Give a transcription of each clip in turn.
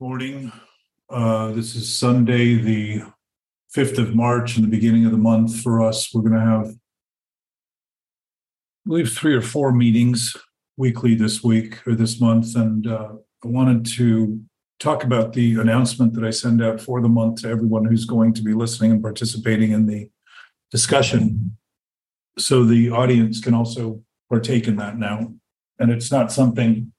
Morning. Uh, This is Sunday, the 5th of March, and the beginning of the month for us. We're going to have, I believe, three or four meetings weekly this week or this month. And uh, I wanted to talk about the announcement that I send out for the month to everyone who's going to be listening and participating in the discussion. So the audience can also partake in that now. And it's not something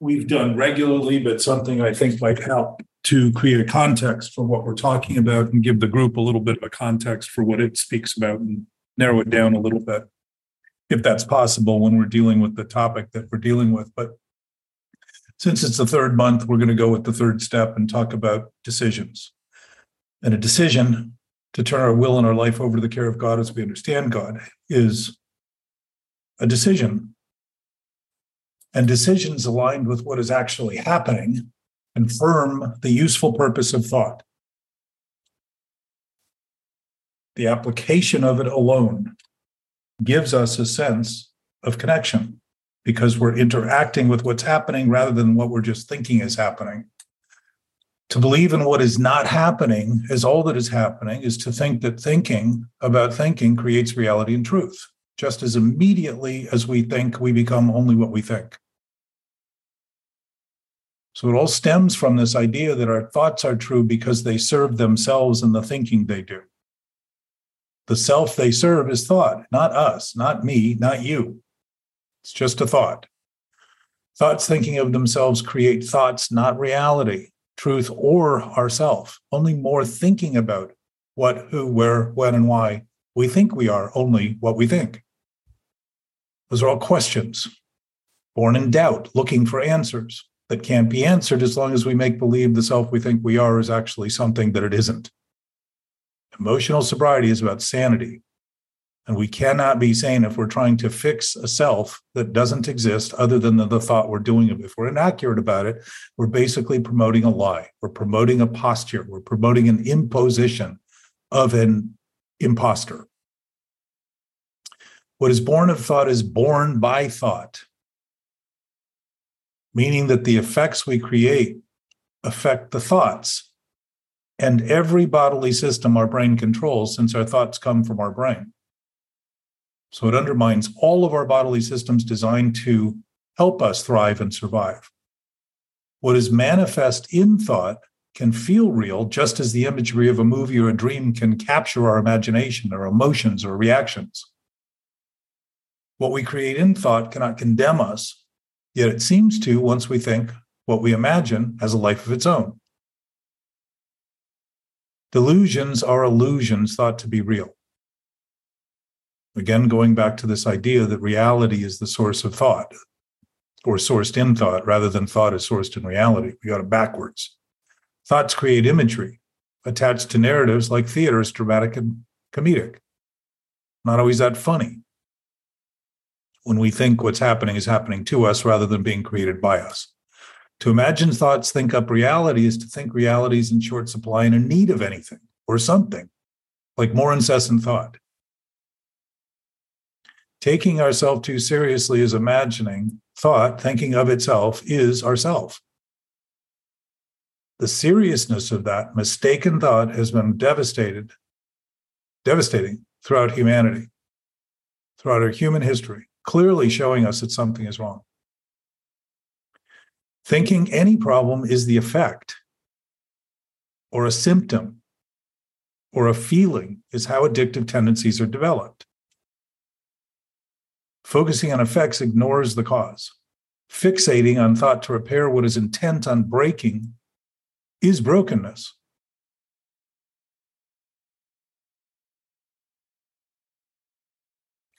we've done regularly, but something I think might help to create a context for what we're talking about and give the group a little bit of a context for what it speaks about and narrow it down a little bit, if that's possible when we're dealing with the topic that we're dealing with. But since it's the third month, we're going to go with the third step and talk about decisions. And a decision to turn our will and our life over to the care of God as we understand God is a decision and decisions aligned with what is actually happening confirm the useful purpose of thought. The application of it alone gives us a sense of connection because we're interacting with what's happening rather than what we're just thinking is happening. To believe in what is not happening as all that is happening is to think that thinking about thinking creates reality and truth. Just as immediately as we think, we become only what we think. So it all stems from this idea that our thoughts are true because they serve themselves in the thinking they do. The self they serve is thought, not us, not me, not you. It's just a thought. Thoughts thinking of themselves create thoughts, not reality, truth, or ourself. Only more thinking about what, who, where, when, and why we think we are, only what we think. Those are all questions, born in doubt, looking for answers that can't be answered as long as we make believe the self we think we are is actually something that it isn't. Emotional sobriety is about sanity. And we cannot be sane if we're trying to fix a self that doesn't exist other than the, the thought we're doing it. If we're inaccurate about it, we're basically promoting a lie. We're promoting a posture. We're promoting an imposition of an imposter. What is born of thought is born by thought meaning that the effects we create affect the thoughts. And every bodily system our brain controls, since our thoughts come from our brain. So it undermines all of our bodily systems designed to help us thrive and survive. What is manifest in thought can feel real, just as the imagery of a movie or a dream can capture our imagination or emotions or reactions. What we create in thought cannot condemn us Yet it seems to once we think what we imagine has a life of its own. Delusions are illusions thought to be real. Again, going back to this idea that reality is the source of thought or sourced in thought rather than thought is sourced in reality. We got it backwards. Thoughts create imagery attached to narratives like theater is dramatic and comedic. Not always that funny when we think what's happening is happening to us rather than being created by us. To imagine thoughts think up reality is to think reality is in short supply and in need of anything or something, like more incessant thought. Taking ourselves too seriously is imagining thought, thinking of itself, is ourself. The seriousness of that mistaken thought has been devastated, devastating throughout humanity, throughout our human history clearly showing us that something is wrong. Thinking any problem is the effect or a symptom or a feeling is how addictive tendencies are developed. Focusing on effects ignores the cause. Fixating on thought to repair what is intent on breaking is brokenness.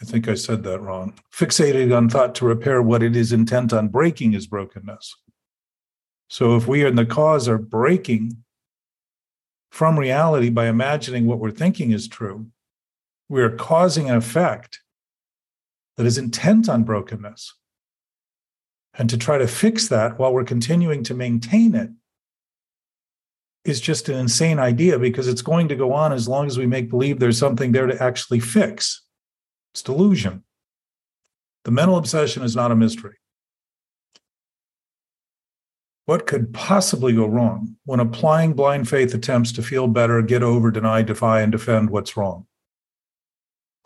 I think I said that wrong. Fixated on thought to repair what it is intent on breaking is brokenness. So if we in the cause are breaking from reality by imagining what we're thinking is true, we are causing an effect that is intent on brokenness. And to try to fix that while we're continuing to maintain it is just an insane idea because it's going to go on as long as we make believe there's something there to actually fix. It's delusion. The mental obsession is not a mystery. What could possibly go wrong when applying blind faith attempts to feel better, get over, deny, defy, and defend what's wrong?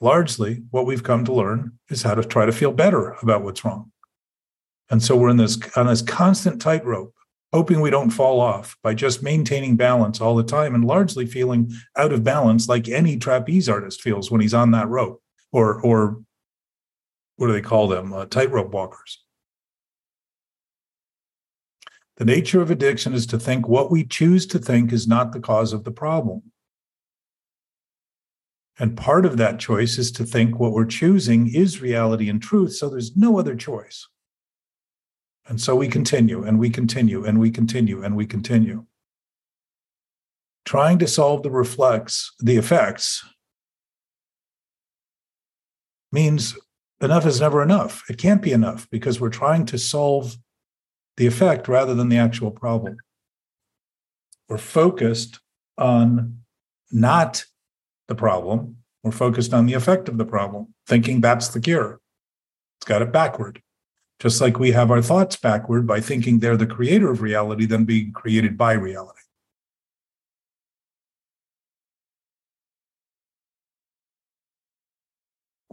Largely, what we've come to learn is how to try to feel better about what's wrong. And so we're in this on this constant tightrope, hoping we don't fall off by just maintaining balance all the time and largely feeling out of balance like any trapeze artist feels when he's on that rope or or what do they call them? Uh, tightrope walkers. The nature of addiction is to think what we choose to think is not the cause of the problem. And part of that choice is to think what we're choosing is reality and truth. So there's no other choice. And so we continue and we continue and we continue and we continue. Trying to solve the reflex, the effects means enough is never enough. It can't be enough because we're trying to solve the effect rather than the actual problem. We're focused on not the problem, we're focused on the effect of the problem, thinking that's the cure. It's got it backward. Just like we have our thoughts backward by thinking they're the creator of reality, then being created by reality.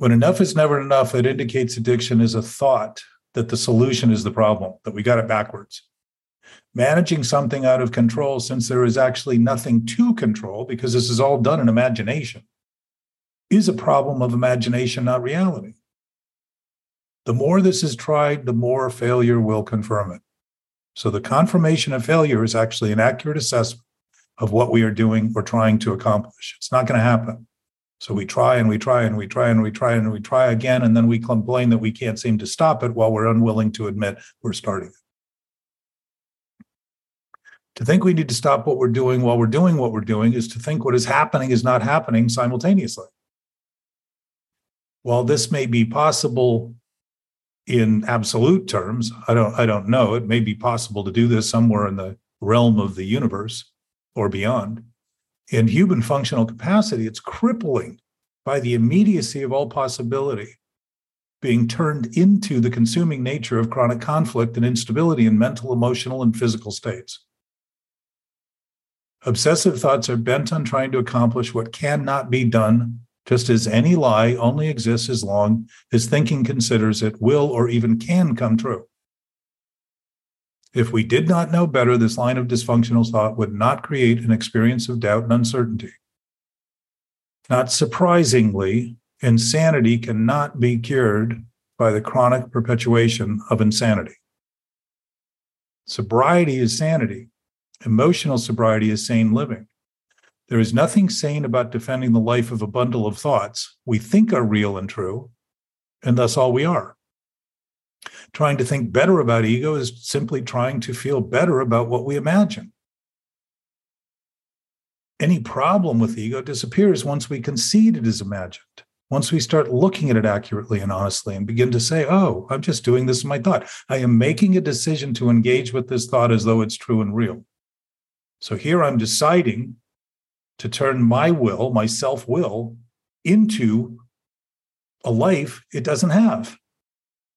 When enough is never enough, it indicates addiction is a thought that the solution is the problem, that we got it backwards. Managing something out of control, since there is actually nothing to control, because this is all done in imagination, is a problem of imagination, not reality. The more this is tried, the more failure will confirm it. So the confirmation of failure is actually an accurate assessment of what we are doing or trying to accomplish. It's not going to happen. So we try and we try and we try and we try and we try again, and then we complain that we can't seem to stop it while we're unwilling to admit we're starting it. To think we need to stop what we're doing while we're doing what we're doing is to think what is happening is not happening simultaneously. While this may be possible in absolute terms, I don't I don't know. It may be possible to do this somewhere in the realm of the universe or beyond in human functional capacity, it's crippling by the immediacy of all possibility being turned into the consuming nature of chronic conflict and instability in mental, emotional, and physical states. Obsessive thoughts are bent on trying to accomplish what cannot be done, just as any lie only exists as long as thinking considers it will or even can come true. If we did not know better, this line of dysfunctional thought would not create an experience of doubt and uncertainty. Not surprisingly, insanity cannot be cured by the chronic perpetuation of insanity. Sobriety is sanity. Emotional sobriety is sane living. There is nothing sane about defending the life of a bundle of thoughts we think are real and true, and thus all we are. Trying to think better about ego is simply trying to feel better about what we imagine. Any problem with ego disappears once we concede it is imagined. Once we start looking at it accurately and honestly and begin to say, oh, I'm just doing this in my thought. I am making a decision to engage with this thought as though it's true and real. So here I'm deciding to turn my will, my self will, into a life it doesn't have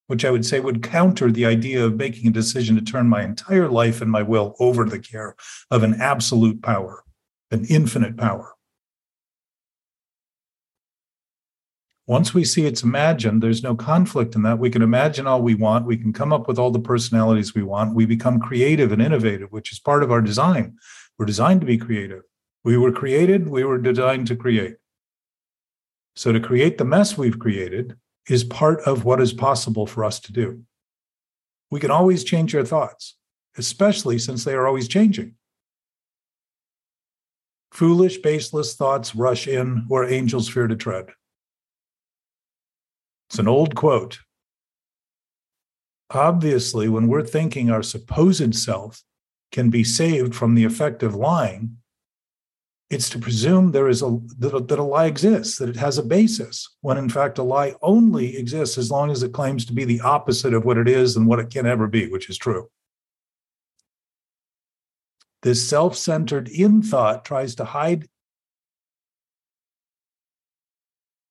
which I would say would counter the idea of making a decision to turn my entire life and my will over to the care of an absolute power, an infinite power. Once we see it's imagined, there's no conflict in that. We can imagine all we want. We can come up with all the personalities we want. We become creative and innovative, which is part of our design. We're designed to be creative. We were created, we were designed to create. So, to create the mess we've created, is part of what is possible for us to do. We can always change our thoughts, especially since they are always changing. Foolish, baseless thoughts rush in where angels fear to tread. It's an old quote. Obviously, when we're thinking our supposed self can be saved from the effect of lying, it's to presume there is a that, a that, a lie exists, that it has a basis, when in fact a lie only exists as long as it claims to be the opposite of what it is and what it can ever be, which is true. This self centered in thought tries to hide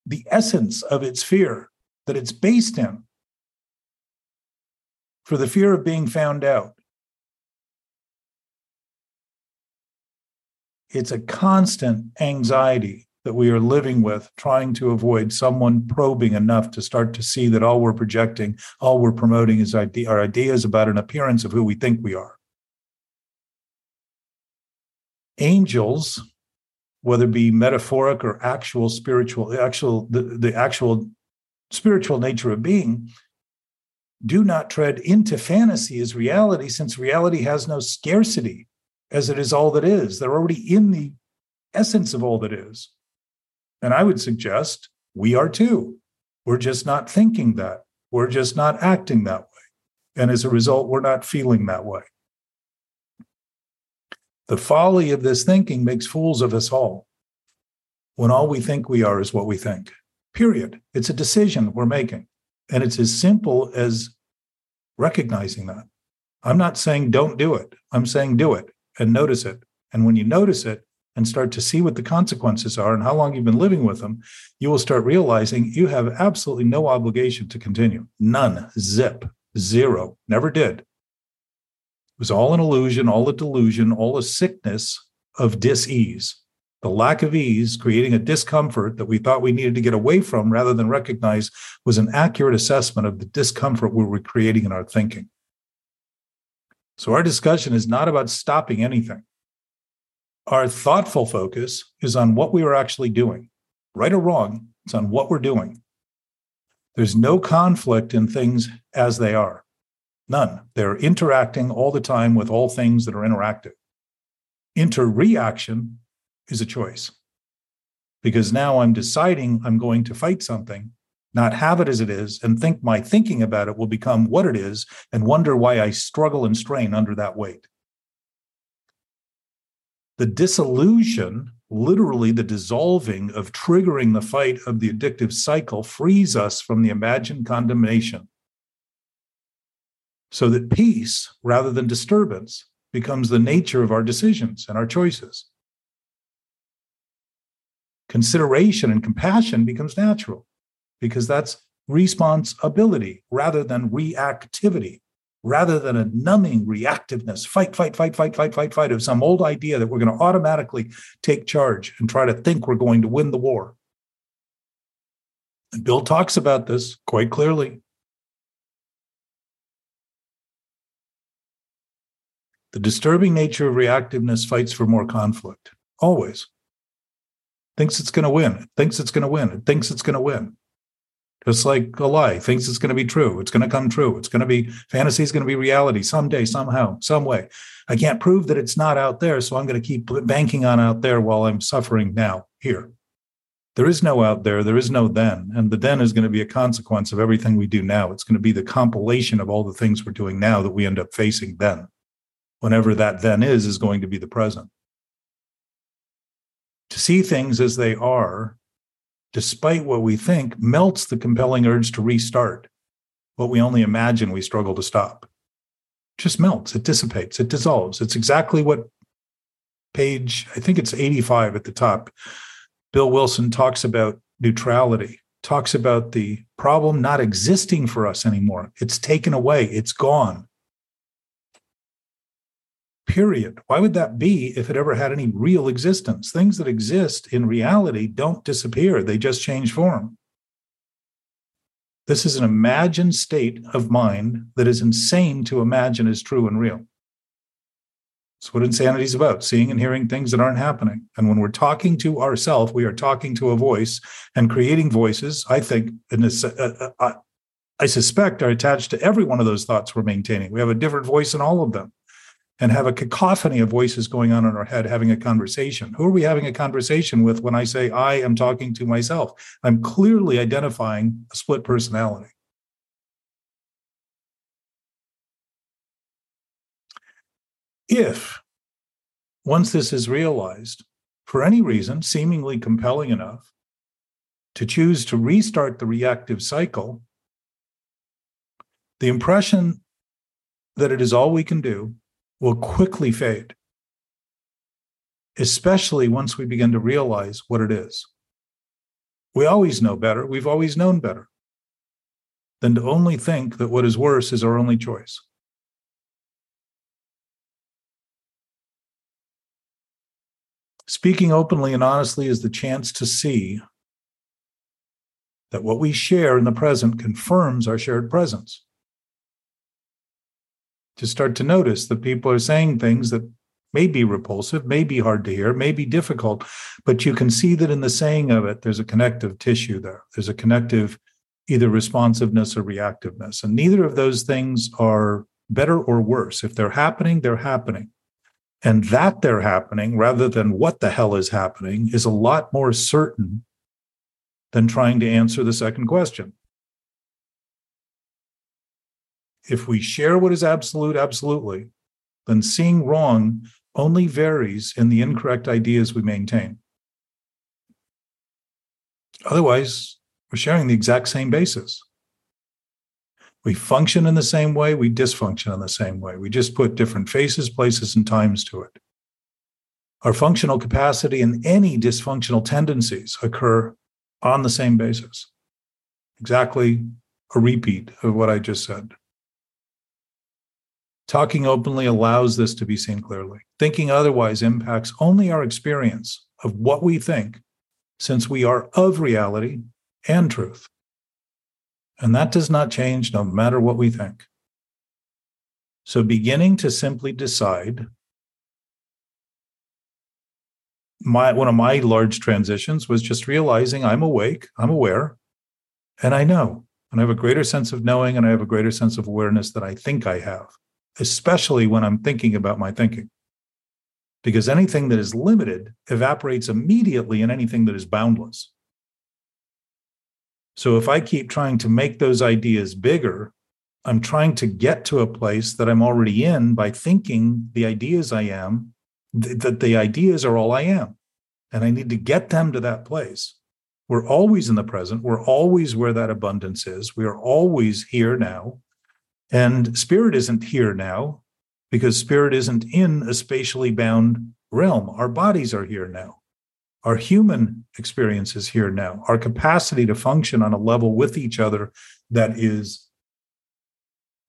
the essence of its fear that it's based in for the fear of being found out. It's a constant anxiety that we are living with, trying to avoid someone probing enough to start to see that all we're projecting, all we're promoting is idea, our ideas about an appearance of who we think we are. Angels, whether it be metaphoric or actual spiritual, actual the, the actual spiritual nature of being, do not tread into fantasy as reality, since reality has no scarcity, as it is all that is. They're already in the essence of all that is. And I would suggest we are too. We're just not thinking that. We're just not acting that way. And as a result, we're not feeling that way. The folly of this thinking makes fools of us all when all we think we are is what we think. Period. It's a decision we're making. And it's as simple as recognizing that. I'm not saying don't do it. I'm saying do it and notice it. And when you notice it, and start to see what the consequences are and how long you've been living with them, you will start realizing you have absolutely no obligation to continue. None. Zip. Zero. Never did. It was all an illusion, all a delusion, all a sickness of dis-ease. The lack of ease, creating a discomfort that we thought we needed to get away from rather than recognize was an accurate assessment of the discomfort we were creating in our thinking. So, our discussion is not about stopping anything. Our thoughtful focus is on what we are actually doing. Right or wrong, it's on what we're doing. There's no conflict in things as they are. None. They're interacting all the time with all things that are interactive. Interreaction is a choice because now I'm deciding I'm going to fight something, not have it as it is, and think my thinking about it will become what it is and wonder why I struggle and strain under that weight. The disillusion, literally the dissolving of triggering the fight of the addictive cycle, frees us from the imagined condemnation. So that peace, rather than disturbance, becomes the nature of our decisions and our choices. Consideration and compassion becomes natural because that's responsibility rather than reactivity rather than a numbing reactiveness, fight, fight, fight, fight, fight, fight, fight of some old idea that we're going to automatically take charge and try to think we're going to win the war. And Bill talks about this quite clearly. The disturbing nature of reactiveness fights for more conflict, always. Thinks it's going to win, thinks it's going to win, it thinks it's going to win just like a lie thinks it's going to be true it's going to come true it's going to be fantasy is going to be reality someday somehow some way. I can't prove that it's not out there so i'm going to keep banking on out there while i'm suffering now here. There is no out there there is no then and the then is going to be a consequence of everything we do now. It's going to be the compilation of all the things we're doing now that we end up facing then. Whenever that then is is going to be the present. To see things as they are despite what we think, melts the compelling urge to restart. What we only imagine we struggle to stop. It just melts, it dissipates, it dissolves. It's exactly what page, I think it's 85 at the top. Bill Wilson talks about neutrality, talks about the problem not existing for us anymore. It's taken away, it's gone period. Why would that be if it ever had any real existence? Things that exist in reality don't disappear, they just change form. This is an imagined state of mind that is insane to imagine as true and real. That's what insanity is about seeing and hearing things that aren't happening. And when we're talking to ourselves, we are talking to a voice and creating voices, I think, in this, uh, uh, uh, I suspect, are attached to every one of those thoughts we're maintaining. We have a different voice in all of them and have a cacophony of voices going on in our head having a conversation. Who are we having a conversation with when I say I am talking to myself? I'm clearly identifying a split personality. If once this is realized, for any reason seemingly compelling enough, to choose to restart the reactive cycle, the impression that it is all we can do will quickly fade, especially once we begin to realize what it is. We always know better, we've always known better than to only think that what is worse is our only choice. Speaking openly and honestly is the chance to see that what we share in the present confirms our shared presence. To start to notice that people are saying things that may be repulsive, may be hard to hear, may be difficult, but you can see that in the saying of it, there's a connective tissue there. There's a connective either responsiveness or reactiveness. And neither of those things are better or worse. If they're happening, they're happening. And that they're happening rather than what the hell is happening is a lot more certain than trying to answer the second question. If we share what is absolute, absolutely, then seeing wrong only varies in the incorrect ideas we maintain. Otherwise, we're sharing the exact same basis. We function in the same way, we dysfunction in the same way. We just put different faces, places, and times to it. Our functional capacity and any dysfunctional tendencies occur on the same basis. Exactly a repeat of what I just said. Talking openly allows this to be seen clearly. Thinking otherwise impacts only our experience of what we think, since we are of reality and truth. And that does not change no matter what we think. So, beginning to simply decide, my, one of my large transitions was just realizing I'm awake, I'm aware, and I know. And I have a greater sense of knowing and I have a greater sense of awareness that I think I have, especially when I'm thinking about my thinking. Because anything that is limited evaporates immediately in anything that is boundless. So if I keep trying to make those ideas bigger, I'm trying to get to a place that I'm already in by thinking the ideas I am, th- that the ideas are all I am. And I need to get them to that place. We're always in the present. We're always where that abundance is. We are always here now. And spirit isn't here now because spirit isn't in a spatially bound realm. Our bodies are here now. Our human experience is here now. Our capacity to function on a level with each other that is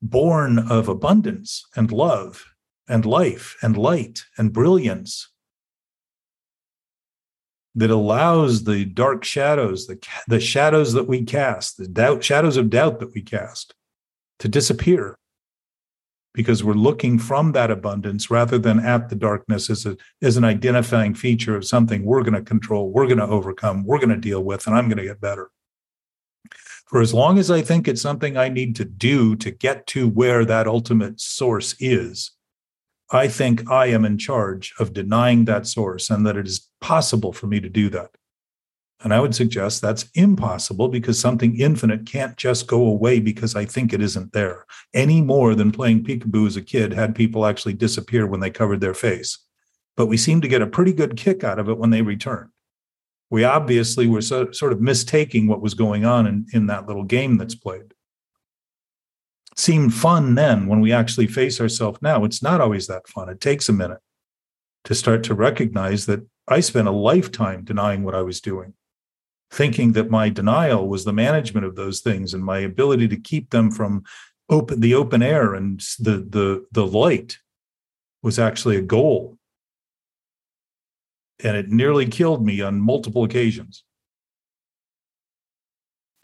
born of abundance and love and life and light and brilliance that allows the dark shadows, the, the shadows that we cast, the doubt, shadows of doubt that we cast to disappear because we're looking from that abundance rather than at the darkness as, a, as an identifying feature of something we're going to control, we're going to overcome, we're going to deal with, and I'm going to get better. For as long as I think it's something I need to do to get to where that ultimate source is, I think I am in charge of denying that source and that it is possible for me to do that. And I would suggest that's impossible because something infinite can't just go away because I think it isn't there, any more than playing peekaboo as a kid had people actually disappear when they covered their face. But we seem to get a pretty good kick out of it when they return. We obviously were so, sort of mistaking what was going on in, in that little game that's played. It seemed fun then when we actually face ourselves now. It's not always that fun. It takes a minute to start to recognize that I spent a lifetime denying what I was doing thinking that my denial was the management of those things and my ability to keep them from open the open air and the the the light was actually a goal. And it nearly killed me on multiple occasions.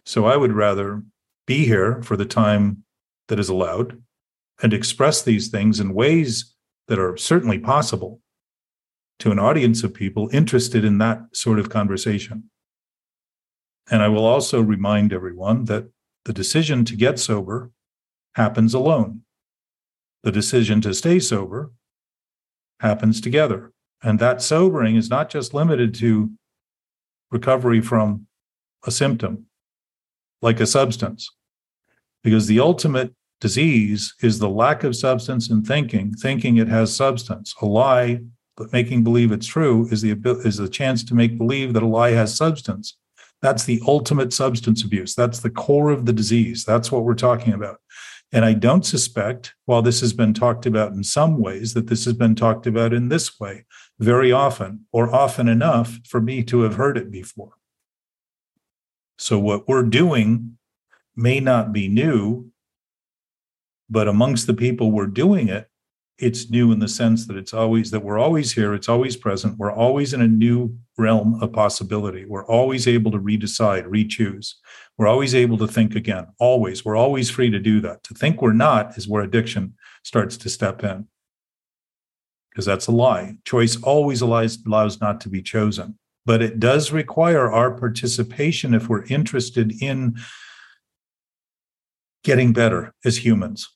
So i would rather be here for the time that is allowed and express these things in ways that are certainly possible to an audience of people interested in that sort of conversation and I will also remind everyone that the decision to get sober happens alone. The decision to stay sober happens together. And that sobering is not just limited to recovery from a symptom, like a substance, because the ultimate disease is the lack of substance in thinking, thinking it has substance. A lie, but making believe it's true, is the, is the chance to make believe that a lie has substance. That's the ultimate substance abuse. That's the core of the disease. That's what we're talking about. And I don't suspect, while this has been talked about in some ways, that this has been talked about in this way very often or often enough for me to have heard it before. So, what we're doing may not be new, but amongst the people we're doing it, it's new in the sense that it's always that we're always here it's always present we're always in a new realm of possibility. We're always able to redecide re-choose. We're always able to think again always. We're always free to do that. To think we're not is where addiction starts to step in. Because that's a lie. Choice always allows, allows not to be chosen. But it does require our participation if we're interested in getting better as humans.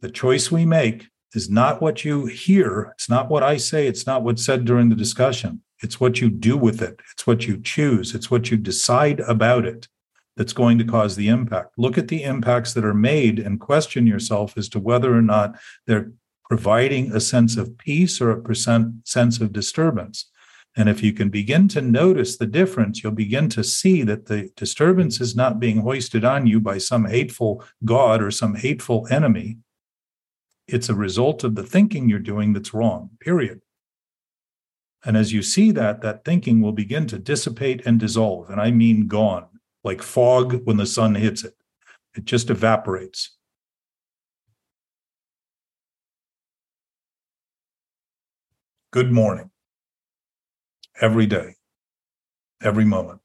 The choice we make is not what you hear. It's not what I say. It's not what's said during the discussion. It's what you do with it. It's what you choose. It's what you decide about it that's going to cause the impact. Look at the impacts that are made and question yourself as to whether or not they're providing a sense of peace or a percent sense of disturbance. And if you can begin to notice the difference, you'll begin to see that the disturbance is not being hoisted on you by some hateful God or some hateful enemy it's a result of the thinking you're doing that's wrong, period. And as you see that, that thinking will begin to dissipate and dissolve. And I mean gone, like fog when the sun hits it. It just evaporates. Good morning. Every day, every moment.